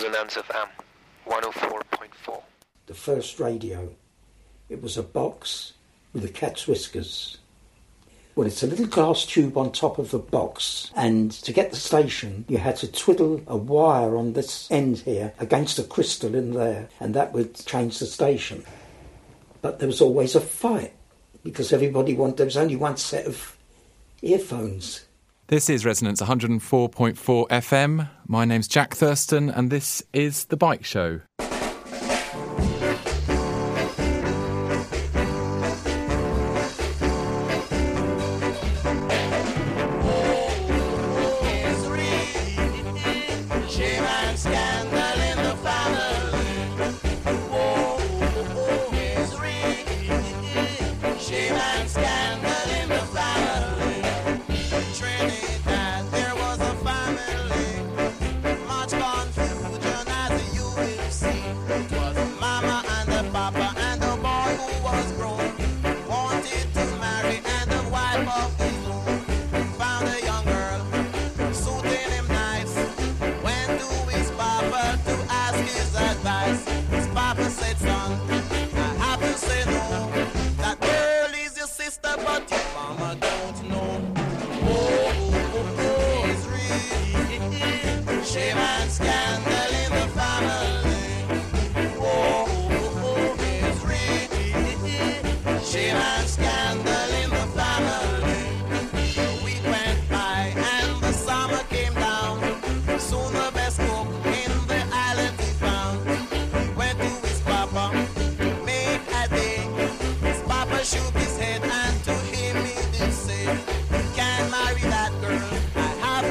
Resonance FM 104.4. The first radio. It was a box with a cat's whiskers. Well, it's a little glass tube on top of the box, and to get the station, you had to twiddle a wire on this end here against a crystal in there, and that would change the station. But there was always a fight because everybody wanted, there was only one set of earphones. This is Resonance 104.4 FM. My name's Jack Thurston, and this is The Bike Show.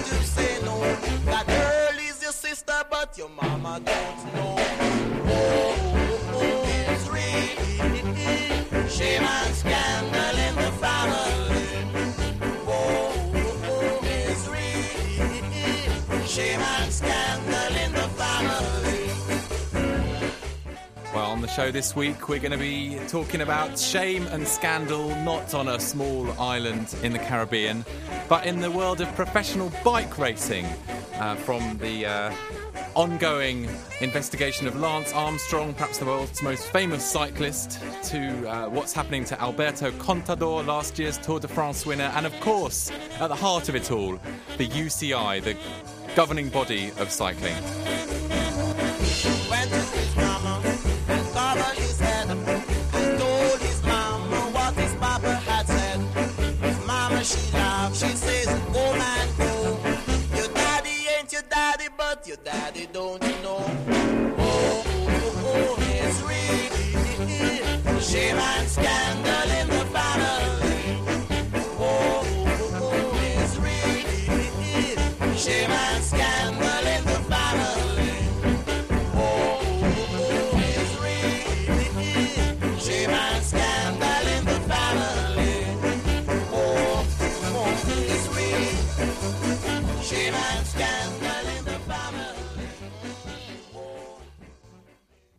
you say no. That girl is your sister, but your mama don't know. Oh, oh, oh, it's really shame and scandal in the family. Oh, oh, oh, it's really shame and scandal. Show this week, we're going to be talking about shame and scandal not on a small island in the Caribbean, but in the world of professional bike racing. Uh, from the uh, ongoing investigation of Lance Armstrong, perhaps the world's most famous cyclist, to uh, what's happening to Alberto Contador, last year's Tour de France winner, and of course, at the heart of it all, the UCI, the governing body of cycling.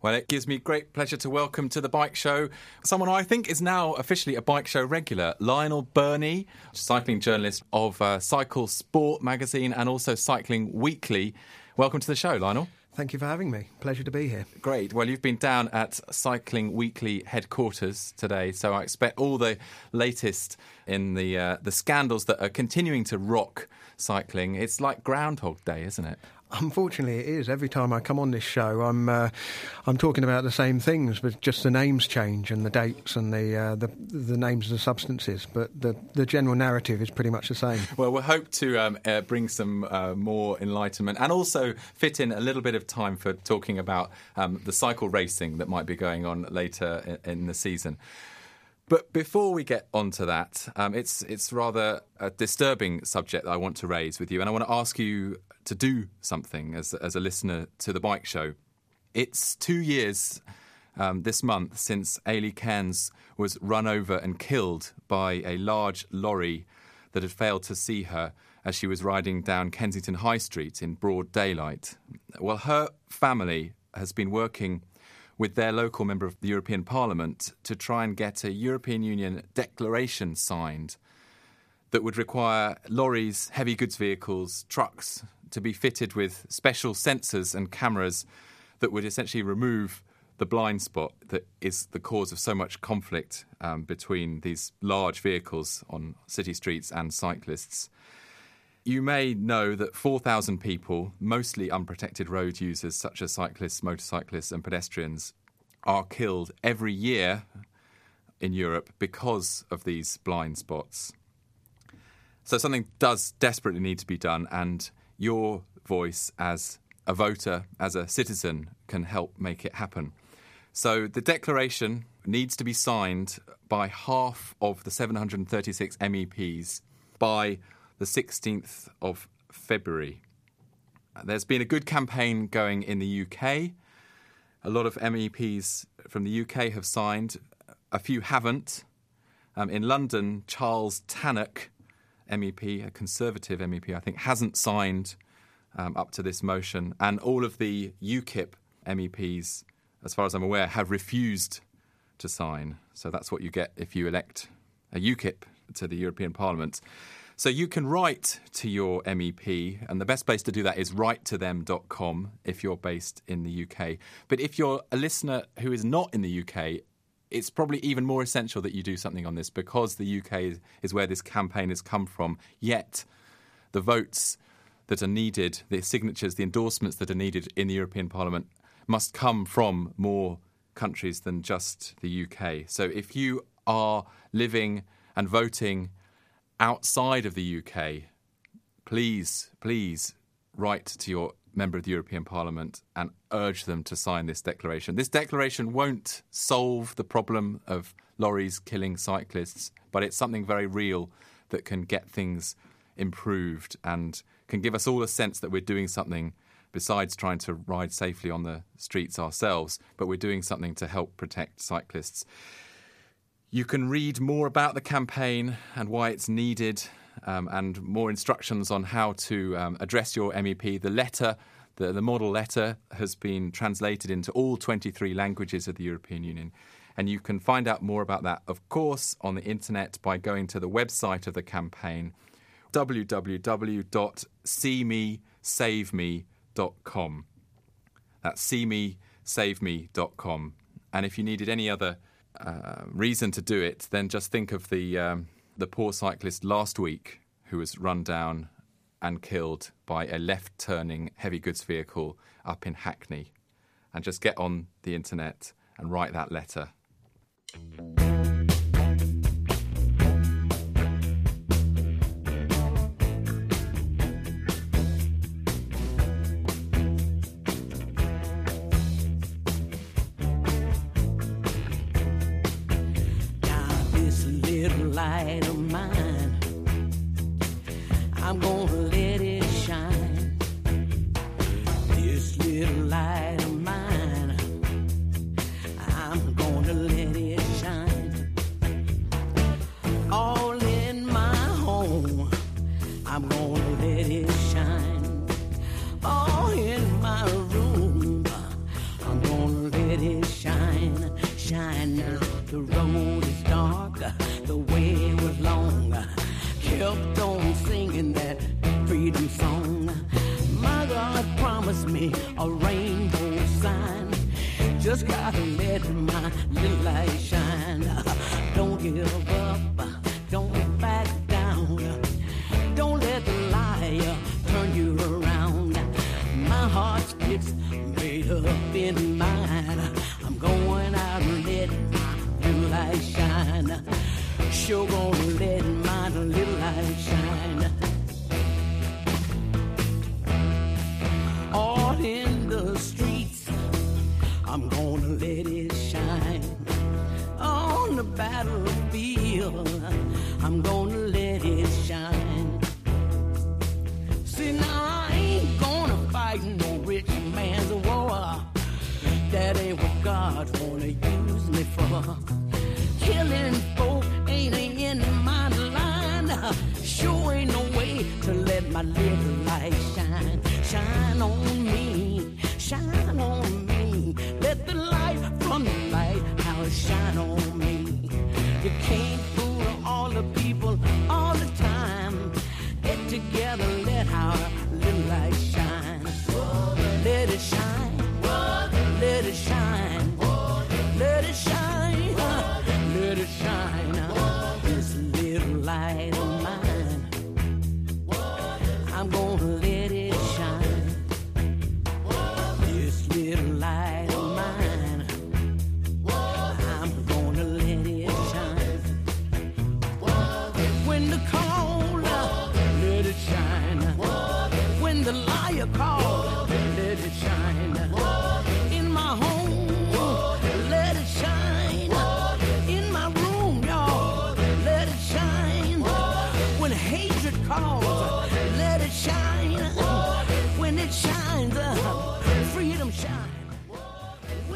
Well, it gives me great pleasure to welcome to the Bike Show someone I think is now officially a Bike Show regular, Lionel Birnie, cycling journalist of uh, Cycle Sport magazine and also Cycling Weekly. Welcome to the show, Lionel. Thank you for having me. Pleasure to be here. Great. Well, you've been down at Cycling Weekly headquarters today, so I expect all the latest in the uh, the scandals that are continuing to rock cycling. It's like Groundhog Day, isn't it? Unfortunately, it is. Every time I come on this show, I'm uh, I'm talking about the same things, but just the names change and the dates and the uh, the, the names of the substances. But the the general narrative is pretty much the same. Well, we hope to um, uh, bring some uh, more enlightenment and also fit in a little bit of time for talking about um, the cycle racing that might be going on later in, in the season. But before we get onto that, um, it's it's rather a disturbing subject that I want to raise with you, and I want to ask you to do something as as a listener to the Bike Show. It's two years um, this month since Eilidh Cairns was run over and killed by a large lorry that had failed to see her as she was riding down Kensington High Street in broad daylight. Well, her family has been working with their local member of the European Parliament to try and get a European Union declaration signed that would require lorries, heavy goods vehicles, trucks to be fitted with special sensors and cameras that would essentially remove the blind spot that is the cause of so much conflict um, between these large vehicles on city streets and cyclists. You may know that 4,000 people, mostly unprotected road users such as cyclists, motorcyclists, and pedestrians, are killed every year in Europe because of these blind spots. So something does desperately need to be done, and your voice as a voter, as a citizen, can help make it happen. So the declaration needs to be signed by half of the 736 MEPs by the 16th of February. There's been a good campaign going in the UK. A lot of MEPs from the UK have signed, a few haven't. Um, in London, Charles Tannock, MEP, a Conservative MEP, I think, hasn't signed um, up to this motion. And all of the UKIP MEPs as far as I'm aware, have refused to sign. So that's what you get if you elect a UKIP to the European Parliament. So you can write to your MEP, and the best place to do that is writetothem.com if you're based in the UK. But if you're a listener who is not in the UK, it's probably even more essential that you do something on this because the UK is where this campaign has come from. Yet, the votes that are needed, the signatures, the endorsements that are needed in the European Parliament must come from more countries than just the UK. So if you are living and voting outside of the UK, please, please write to your member of the European Parliament and urge them to sign this declaration. This declaration won't solve the problem of lorries killing cyclists, but it's something very real that can get things improved and can give us all a sense that we're doing something besides trying to ride safely on the streets ourselves, but we're doing something to help protect cyclists. You can read more about the campaign and why it's needed, um, and more instructions on how to um, address your MEP. The letter, the, the model letter, has been translated into all 23 languages of the European Union. And you can find out more about that, of course, on the internet by going to the website of the campaign www.seemesaveme.com That's seemesaveme.com. And if you needed any other uh, reason to do it, then just think of the um, the poor cyclist last week who was run down and killed by a left turning heavy goods vehicle up in Hackney. And just get on the internet and write that letter.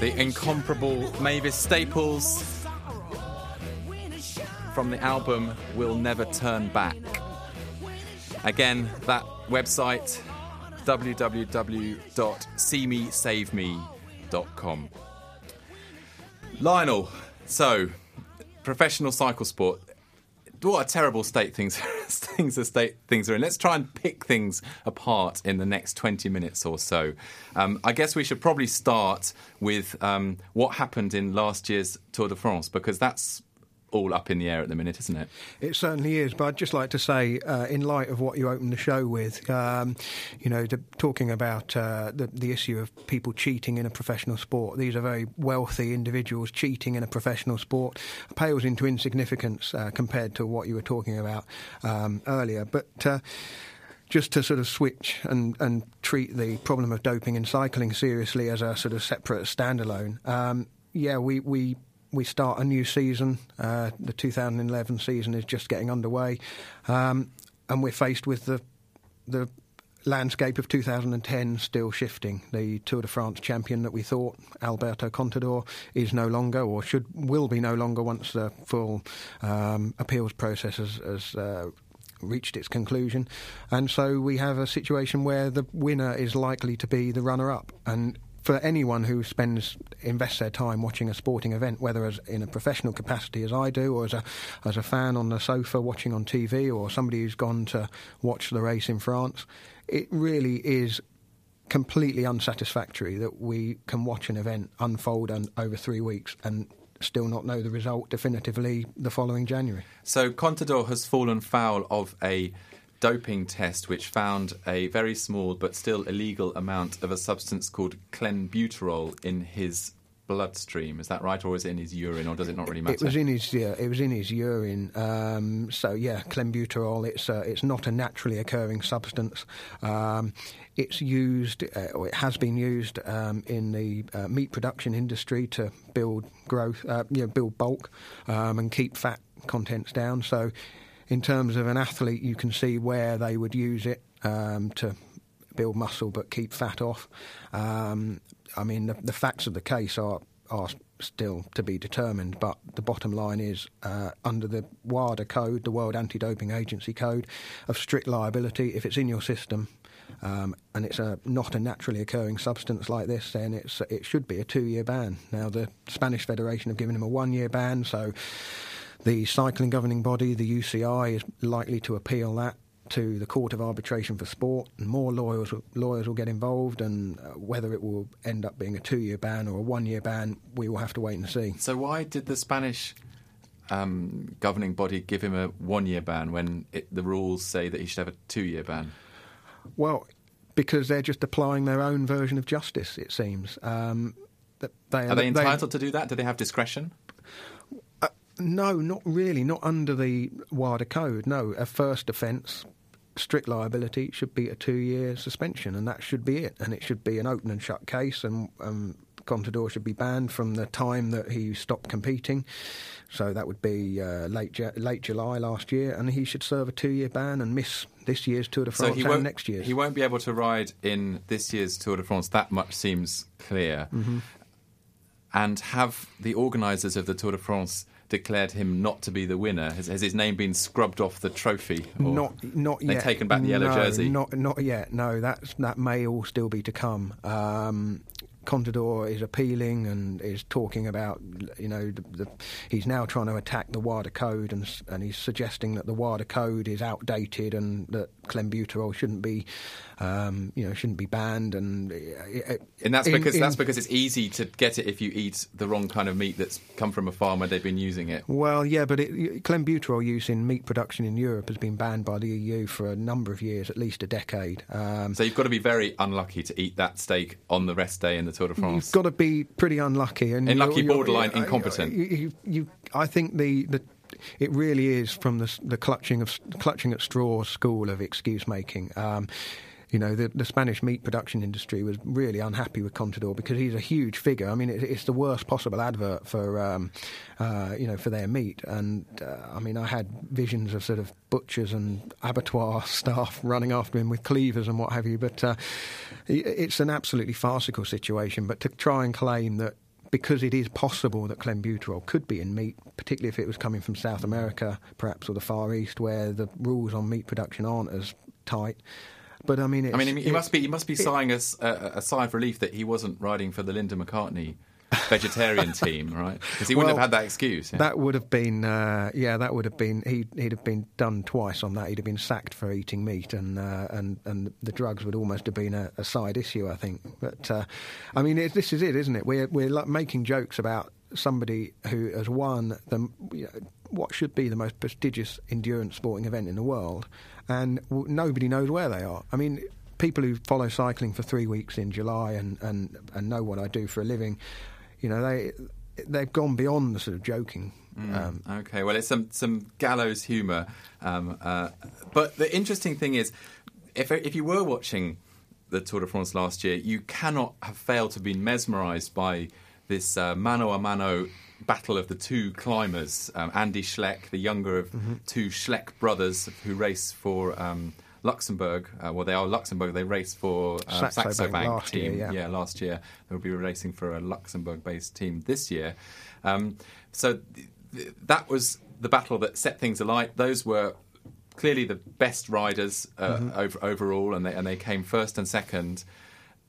The incomparable Mavis Staples from the album We'll Never Turn Back. Again, that website www.seemesaveme.com. Lionel, so professional cycle sport. What a terrible state things things are state things are in. Let's try and pick things apart in the next twenty minutes or so. Um, I guess we should probably start with um, what happened in last year's Tour de France because that's all up in the air at the minute, isn't it? It certainly is, but I'd just like to say, uh, in light of what you opened the show with, um, you know, the, talking about uh, the, the issue of people cheating in a professional sport, these are very wealthy individuals cheating in a professional sport, pales into insignificance uh, compared to what you were talking about um, earlier. But uh, just to sort of switch and, and treat the problem of doping in cycling seriously as a sort of separate standalone. Um, yeah, we, we we start a new season. Uh, the 2011 season is just getting underway, um, and we're faced with the the landscape of 2010 still shifting. The Tour de France champion that we thought Alberto Contador is no longer, or should will be no longer once the full um, appeals process has. has uh, reached its conclusion, and so we have a situation where the winner is likely to be the runner-up, and for anyone who spends invests their time watching a sporting event, whether as in a professional capacity as I do, or as a as a fan on the sofa watching on TV, or somebody who's gone to watch the race in France, it really is completely unsatisfactory that we can watch an event unfold un- over three weeks and still not know the result definitively the following January. So Contador has fallen foul of a doping test which found a very small but still illegal amount of a substance called clenbuterol in his bloodstream. Is that right, or is it in his urine, or does it not really matter? It was in his yeah, it was in his urine. Um, so yeah, clenbuterol. It's uh, it's not a naturally occurring substance. Um, it's used, uh, or it has been used um, in the uh, meat production industry to build growth, uh, you know, build bulk, um, and keep fat contents down. So in terms of an athlete, you can see where they would use it um, to build muscle but keep fat off. Um, I mean, the, the, facts of the case are are still to be determined, but the bottom line is uh, under the WADA code, the World Anti-Doping Agency code of strict liability, if it's in your system. Um, and it's a, not a naturally occurring substance like this, then it's, it should be a two-year ban. Now, the Spanish Federation have given him a one-year ban, so the cycling governing body, the UCI, is likely to appeal that to the Court of Arbitration for Sport, and more lawyers lawyers will get involved. And uh, whether it will end up being a two-year ban or a one-year ban, we will have to wait and see. So why did the Spanish um, governing body give him a one-year ban when it, the rules say that he should have a two-year ban? Well, because they're just applying their own version of justice. It seems. Um, they, are they entitled they, to do that? Do they have discretion? No, not really. Not under the WADA code. No, a first offence, strict liability, should be a two-year suspension, and that should be it. And it should be an open and shut case, and um, Contador should be banned from the time that he stopped competing. So that would be uh, late late July last year, and he should serve a two-year ban and miss this year's Tour de France so and next year's. He won't be able to ride in this year's Tour de France. That much seems clear. Mm-hmm. And have the organisers of the Tour de France declared him not to be the winner? Has, has his name been scrubbed off the trophy? not, not yet. They've taken back the yellow no, jersey. Not, not yet. No, that's that may all still be to come. Um, Contador is appealing and is talking about, you know, the, the, he's now trying to attack the WADA code and, and he's suggesting that the WADA code is outdated and that clenbuterol shouldn't be, um, you know, shouldn't be banned. And uh, and that's in, because in, that's because it's easy to get it if you eat the wrong kind of meat that's come from a farm where they've been using it. Well, yeah, but it, clenbuterol use in meat production in Europe has been banned by the EU for a number of years, at least a decade. Um, so you've got to be very unlucky to eat that steak on the rest day in the Tour de France. You've got to be pretty unlucky and unlucky, you're, borderline you're, incompetent. You, you, I think the, the it really is from the, the clutching of clutching at straws school of excuse making. Um, you know, the, the Spanish meat production industry was really unhappy with Contador because he's a huge figure. I mean, it, it's the worst possible advert for, um, uh, you know, for their meat. And uh, I mean, I had visions of sort of butchers and abattoir staff running after him with cleavers and what have you. But uh, it's an absolutely farcical situation. But to try and claim that because it is possible that clenbuterol could be in meat, particularly if it was coming from South America, perhaps, or the Far East, where the rules on meat production aren't as tight. But I mean, I mean, he must be he must be sighing uh, a, sigh of relief that he wasn't riding for the Linda McCartney vegetarian team, right? Because he wouldn't Well, have had that excuse. yeah. That would have been, uh, yeah, that would have been. He'd, he'd have been done twice on that. He'd have been sacked for eating meat, and uh, and and the drugs would almost have been a, a side issue, I think. But uh, I mean, it, this is it, isn't it? We're we're like making jokes about somebody who has won the you know, what should be the most prestigious endurance sporting event in the world, and w- nobody knows where they are. I mean. People who follow cycling for three weeks in July and, and, and know what I do for a living, you know, they they've gone beyond the sort of joking. Um, Okay, well, it's some some gallows humour. Um, uh, but the interesting thing is, if if you were watching the Tour de France last year, you cannot have failed to be mesmerised by this uh, mano a mano battle of the two climbers, um, Andy Schleck, the younger of two Schleck brothers who race for. Um, Luxembourg, uh, well, they are Luxembourg. They race for uh, Saxo Saxo, Bank Bank last year, team. yeah. last year. They'll be racing for a Luxembourg-based team this year. Um, so th- th- that was the battle that set things alight. Those were clearly the best riders uh, over, overall, and they and they came first and second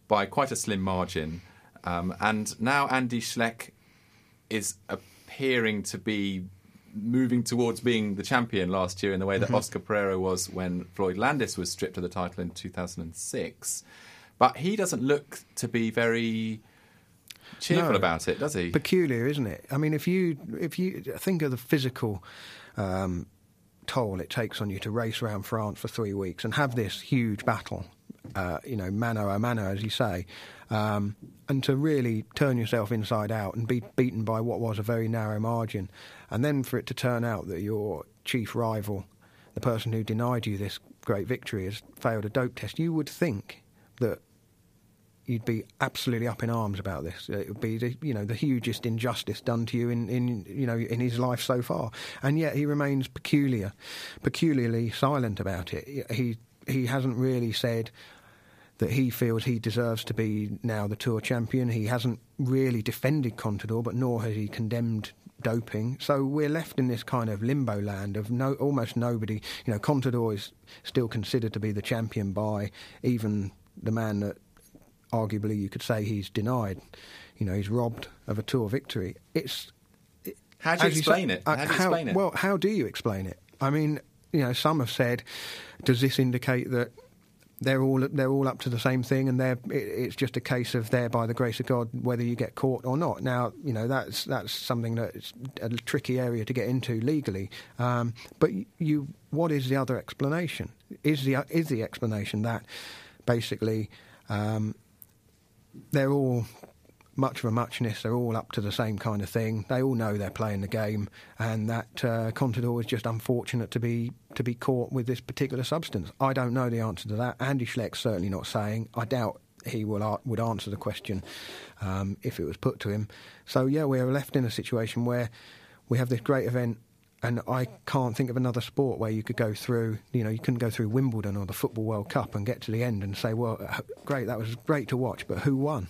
by quite a slim margin. Um, and now Andy Schleck is appearing to be moving towards being the champion last year in the way that Oscar Pereiro was when Floyd Landis was stripped of the title in 2006. But he doesn't look to be very cheerful No. about it, does he? peculiar, isn't it? I mean, if you if you think of the physical um, toll it takes on you to race around France for three weeks and have this huge battle, uh, you know, mano a mano, as you say, um, and to really turn yourself inside out and be beaten by what was a very narrow margin, and then for it to turn out that your chief rival, the person who denied you this great victory, has failed a dope test, you would think that you'd be absolutely up in arms about this. It would be, the, you know, the hugest injustice done to you in, in, you know, in his life so far, and yet he remains peculiar, peculiarly silent about it. He he hasn't really said that he feels he deserves to be now the tour champion. He hasn't really defended Contador, but nor has he condemned doping. So we're left in this kind of limbo land of no, almost nobody. You know, Contador is still considered to be the champion by even the man that arguably you could say he's denied. You know, he's robbed of a tour victory. It's How do you explain say- it? How do you explain it? Well, how do you explain it? I mean, you know, some have said, does this indicate that they're all they're all up to the same thing, and they're it, it's just a case of there by the grace of God whether you get caught or not. Now, you know, that's that's something that's a tricky area to get into legally. Um, but you, what is the other explanation? Is the is the explanation that basically um, they're all much of a muchness. They're all up to the same kind of thing. They all know they're playing the game, and that uh, Contador is just unfortunate to be to be caught with this particular substance. I don't know the answer to that. Andy Schleck's certainly not saying. I doubt he will a- would answer the question um, if it was put to him. So yeah, we are left in a situation where we have this great event. And I can't think of another sport where you could go through, you know, you couldn't go through Wimbledon or the Football World Cup and get to the end and say, well, uh, great, that was great to watch, but who won?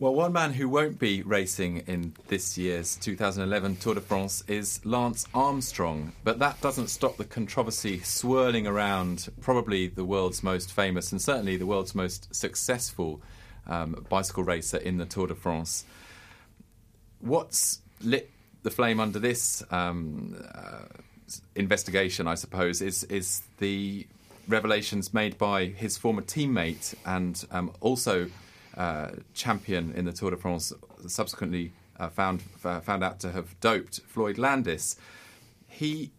Well, one man who won't be racing in this year's 2011 Tour de France is Lance Armstrong, but that doesn't stop the controversy swirling around probably the world's most famous and certainly the world's most successful um, bicycle racer in the Tour de France. What's lit the flame under this um, uh, investigation, I suppose, is is the revelations made by his former teammate and um, also uh, champion in the Tour de France, subsequently uh, found uh, found out to have doped Floyd Landis. He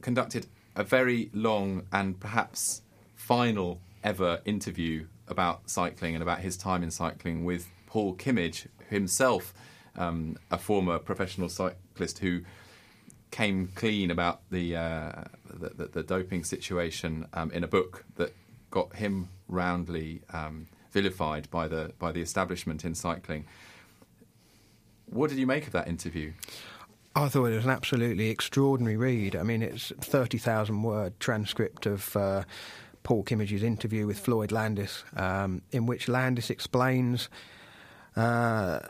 conducted a very long and perhaps final ever interview about cycling and about his time in cycling with Paul Kimmage, himself um, a former professional cyclist who came clean about the uh, the, the, the doping situation um, in a book that got him roundly um, vilified by the by the establishment in cycling. What did you make of that interview? I thought it was an absolutely extraordinary read. I mean, it's thirty thousand word transcript of. Uh, Paul Kimmage's interview with Floyd Landis, um, in which Landis explains uh,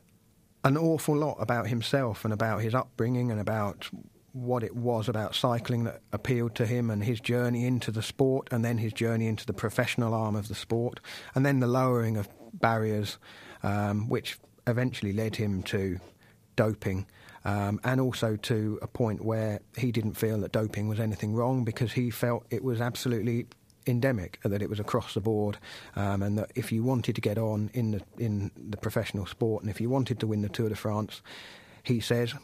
an awful lot about himself and about his upbringing and about what it was about cycling that appealed to him and his journey into the sport and then his journey into the professional arm of the sport. And then the lowering of barriers um, which eventually led him to doping um, and also to a point where he didn't feel that doping was anything wrong because he felt it was absolutely endemic that it was across the board um, and that if you wanted to get on in the in the professional sport and if you wanted to win the Tour de France he says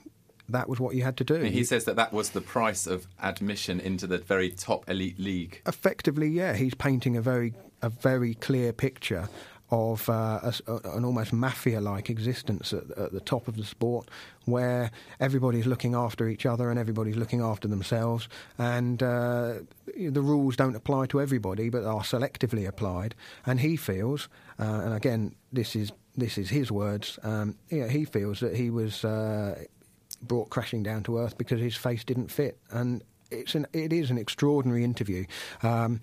that was what you had to do. He says that that was the price of admission into the very top elite league. Effectively, yeah, he's painting a very a very clear picture of uh, a, an almost mafia-like existence at, at, the top of the sport, where everybody's looking after each other and everybody's looking after themselves, and uh, the rules don't apply to everybody, but are selectively applied. And he feels, uh, and again, this is this is his words. Um, yeah, he feels that he was uh, brought crashing down to earth because his face didn't fit. And it's an, it is an extraordinary interview. Um,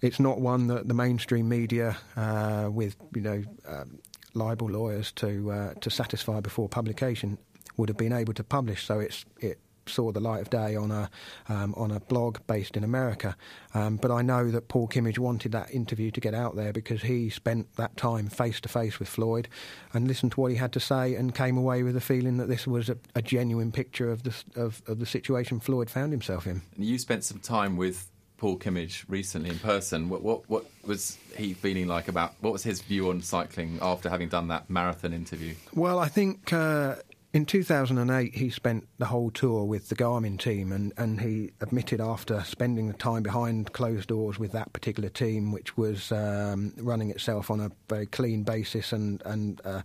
it's not one that the mainstream media, uh, with you know um, libel lawyers to uh, to satisfy before publication, would have been able to publish. So it's it saw the light of day on a um, on a blog based in America. Um, but I know that Paul Kimmage wanted that interview to get out there because he spent that time face to face with Floyd and listened to what he had to say and came away with a feeling that this was a, a genuine picture of the of, of the situation Floyd found himself in. You spent some time with Paul Kimmage recently in person. What, what, what was he feeling like about? What was his view on cycling after having done that marathon interview? Well, I think uh, in 2008, he spent the whole tour with the Garmin team, and, and he admitted after spending the time behind closed doors with that particular team, which was um, running itself on a very clean basis and, and uh,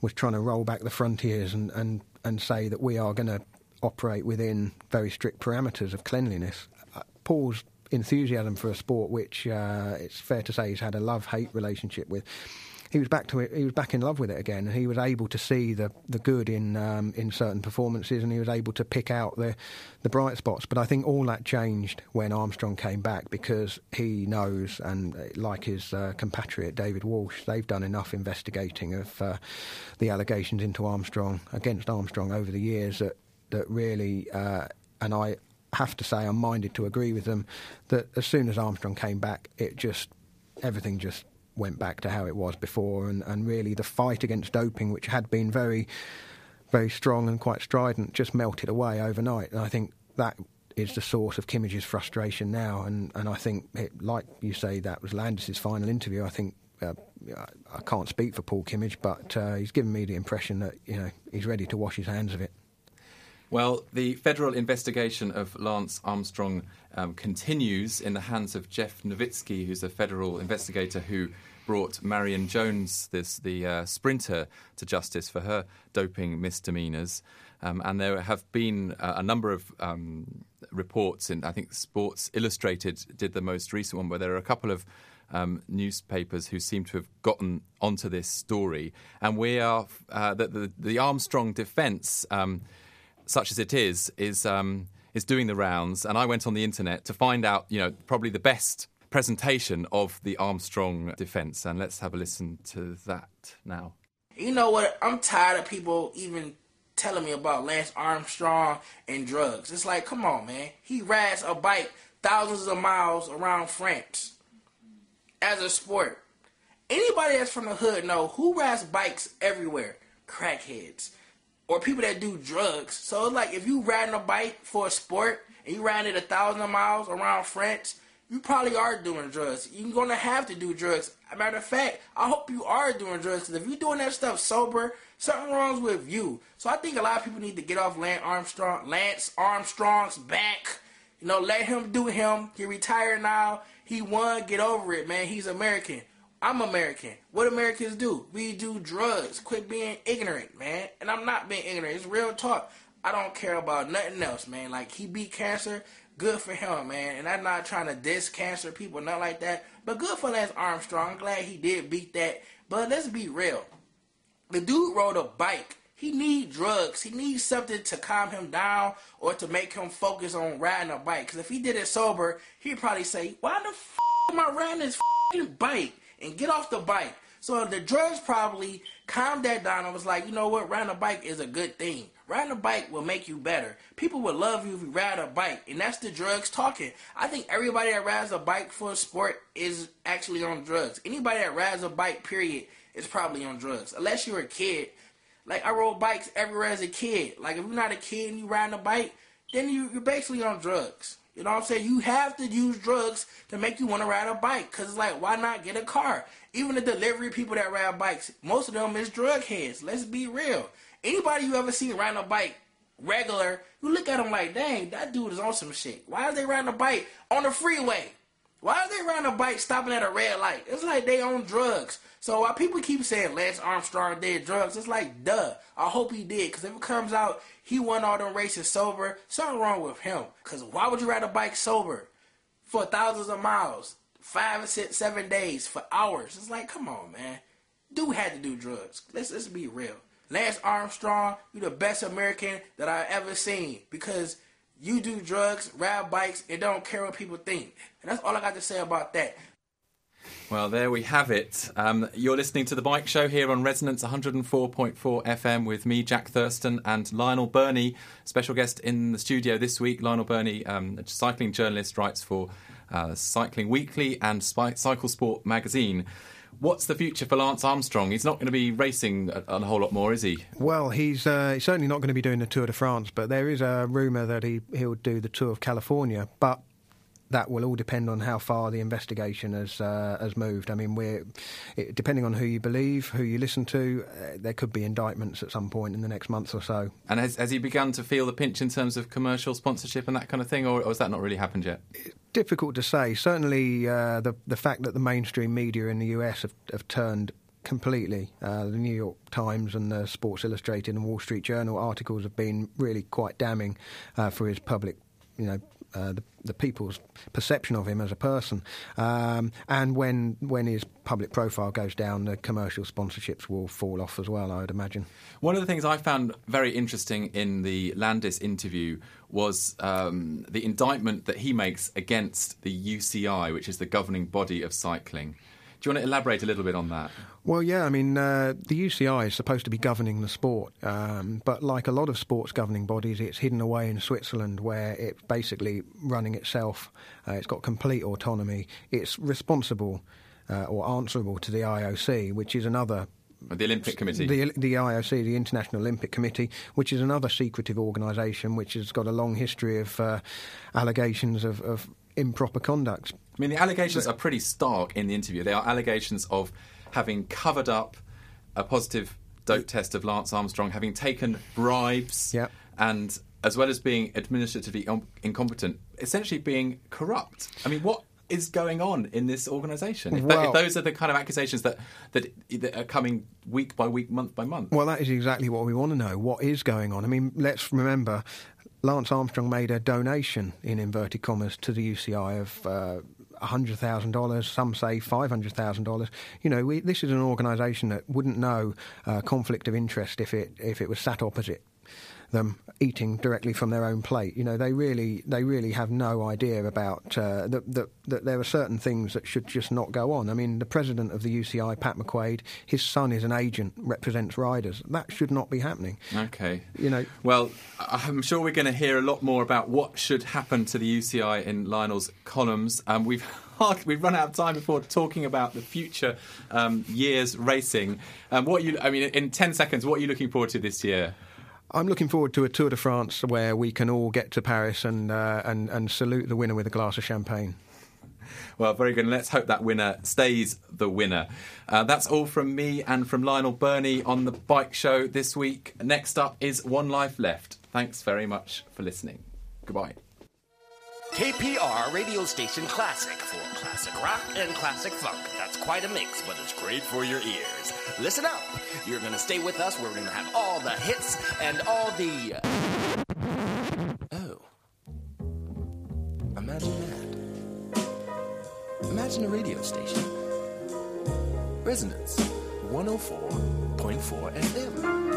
was trying to roll back the frontiers and, and, and say that we are going to operate within very strict parameters of cleanliness. Uh, Paul's enthusiasm for a sport which uh, it's fair to say he's had a love hate relationship with he was back to it. He was back in love with it again, he was able to see the the good in um, in certain performances, and he was able to pick out the the bright spots. But I think all that changed when Armstrong came back because he knows, and uh, like his uh, compatriot David Walsh, they've done enough investigating of uh, the allegations into Armstrong against Armstrong over the years that that really, uh, and I have to say, I'm minded to agree with them that as soon as Armstrong came back, it just everything just went back to how it was before, and, and really the fight against doping, which had been very, very strong and quite strident, just melted away overnight. And I think that is the source of Kimmage's frustration now. And, and I think, it, like you say, that was Landis's final interview. I think uh, I can't speak for Paul Kimmage, but uh, he's given me the impression that you know he's ready to wash his hands of it. Well, the federal investigation of Lance Armstrong um, continues in the hands of Jeff Novitzky, who's a federal investigator who brought Marion Jones, this the uh, sprinter, to justice for her doping misdemeanors. Um, and there have been uh, a number of um, reports, and I think Sports Illustrated did the most recent one, where there are a couple of um, newspapers who seem to have gotten onto this story. And we are uh, the, the, the Armstrong defence um, such as it is, is um, is doing the rounds. And I went on the internet to find out, you know, probably the best presentation of the Armstrong defence. And let's have a listen to that now. You know what? I'm tired of people even telling me about Lance Armstrong and drugs. It's like, come on, man. He rides a bike thousands of miles around France as a sport. Anybody that's from the hood know who rides bikes everywhere? Crackheads or people that do drugs. So it's like if you riding a bike for a sport and you riding it a thousand miles around France, you probably are doing drugs. You're gonna have to do drugs. Matter of fact, I hope you are doing drugs because if you're doing that stuff sober, something wrong with you. So I think a lot of people need to get off Lance Armstrong, Lance Armstrong's back. You know, let him do him. He retired now. He won. Get over it, man. He's American. I'm American. What Americans do? We do drugs. Quit being ignorant, man. And I'm not being ignorant. It's real talk. I don't care about nothing else, man. Like he beat cancer. good for him, man. And I'm not trying to diss cancer people, not like that. But good for Lance Armstrong. I'm glad he did beat that. But let's be real. The dude rode a bike. He need drugs. He needs something to calm him down or to make him focus on riding a bike. Because if he did it sober, he'd probably say, "Why the f- am I riding this f- bike?" And get off the bike. So the drugs probably calmed that down and was like, you know what, riding a bike is a good thing. Riding a bike will make you better. People will love you if you ride a bike, and that's the drugs talking. I think everybody that rides a bike for a sport is actually on drugs. Anybody that rides a bike, period, is probably on drugs. Unless you're a kid. Like I rode bikes everywhere as a kid. Like if you're not a kid and you riding a bike, then you, you're basically on drugs. You know what I'm saying? You have to use drugs to make you want to ride a bike. Cause it's like, why not get a car? Even the delivery people that ride bikes, most of them is drug heads. Let's be real. Anybody you ever seen riding a bike regular, you look at them like, dang, that dude is on some shit. Why are they riding a bike on the freeway? Why are they riding a bike stopping at a red light? It's like they on drugs. So while people keep saying Lance Armstrong did drugs, it's like, duh. I hope he did. Because if it comes out he won all them races sober, something wrong with him. Because why would you ride a bike sober for thousands of miles, five, six, seven days, for hours? It's like, come on, man. Dude had to do drugs. Let's, let's be real. Lance Armstrong, you the best American that I ever seen because you do drugs, ride bikes, and don't care what people think. And that's all I got to say about that. Well, there we have it. Um, you're listening to The Bike Show here on Resonance 104.4 FM with me, Jack Thurston, and Lionel Birnie, special guest in the studio this week. Lionel Birnie, um, a cycling journalist, writes for uh, Cycling Weekly and Spy- Cycle Sport magazine. What's the future for Lance Armstrong? He's not going to be racing a, a whole lot more, is he? Well, he's, uh, certainly not going to be doing the Tour de France, but there is a rumour that he, he'll do the Tour of California. But that will all depend on how far the investigation has uh, has moved. I mean, we're it, depending on who you believe, who you listen to. Uh, there could be indictments at some point in the next month or so. And has, has he begun to feel the pinch in terms of commercial sponsorship and that kind of thing, or, or has that not really happened yet? Difficult to say. Certainly, uh, the the fact that the mainstream media in the US have, have turned completely. Uh, the New York Times and the Sports Illustrated and Wall Street Journal articles have been really quite damning uh, for his public, you know, uh, the, the, people's perception of him as a person. Um, and when when his public profile goes down, the commercial sponsorships will fall off as well. I would imagine. One of the things I found very interesting in the Landis interview was um, the indictment that he makes against the UCI, which is the governing body of cycling. Do you want to elaborate a little bit on that? Well, yeah, I mean, uh, the UCI is supposed to be governing the sport, um, but like a lot of sports governing bodies, it's hidden away in Switzerland where it's basically running itself. Uh, it's got complete autonomy. It's responsible uh, or answerable to the IOC, which is another the Olympic Committee. The, the, IOC, the International Olympic Committee, which is another secretive organisation which has got a long history of uh, allegations of, of, improper conduct. I mean, the allegations are pretty stark in the interview. They are allegations of having covered up a positive dope test of Lance Armstrong, having taken bribes, yep. and as well as being administratively incompetent, essentially being corrupt. I mean, what is going on in this organisation? If, well, if, those are the kind of accusations that, that, that are coming week by week, month by month. Well, that is exactly what we want to know. What is going on? I mean, let's remember. Lance Armstrong made a donation, in inverted commas, to the UCI of uh, $100,000, some say $500,000. You know, we, this is an organisation that wouldn't know uh, conflict of interest if it, if it was sat opposite them eating directly from their own plate. You know, they really they really have no idea about uh, that, that that there are certain things that should just not go on. I mean, the president of the UCI, Pat McQuaid, his son is an agent, represents riders. That should not be happening. Okay. You know. Well, I'm sure we're going to hear a lot more about what should happen to the UCI in Lionel's columns. Um, we've we've run out of time before talking about the future um, years racing. Um, what you, I mean, in ten seconds, what are you looking forward to this year? I'm looking forward to a Tour de France where we can all get to Paris and uh, and and salute the winner with a glass of champagne. Well, very good. let's hope that winner stays the winner. Uh, that's all from me and from Lionel Birnie on the bike show this week. Next up is One Life Left. Thanks very much for listening. Goodbye. KPR radio station classic for classic rock and classic funk. That's quite a mix, but it's great for your ears. Listen up. You're going to stay with us. We're going to have all the hits and all the. Oh. Imagine that. Imagine a radio station. Resonance 104.4 FM.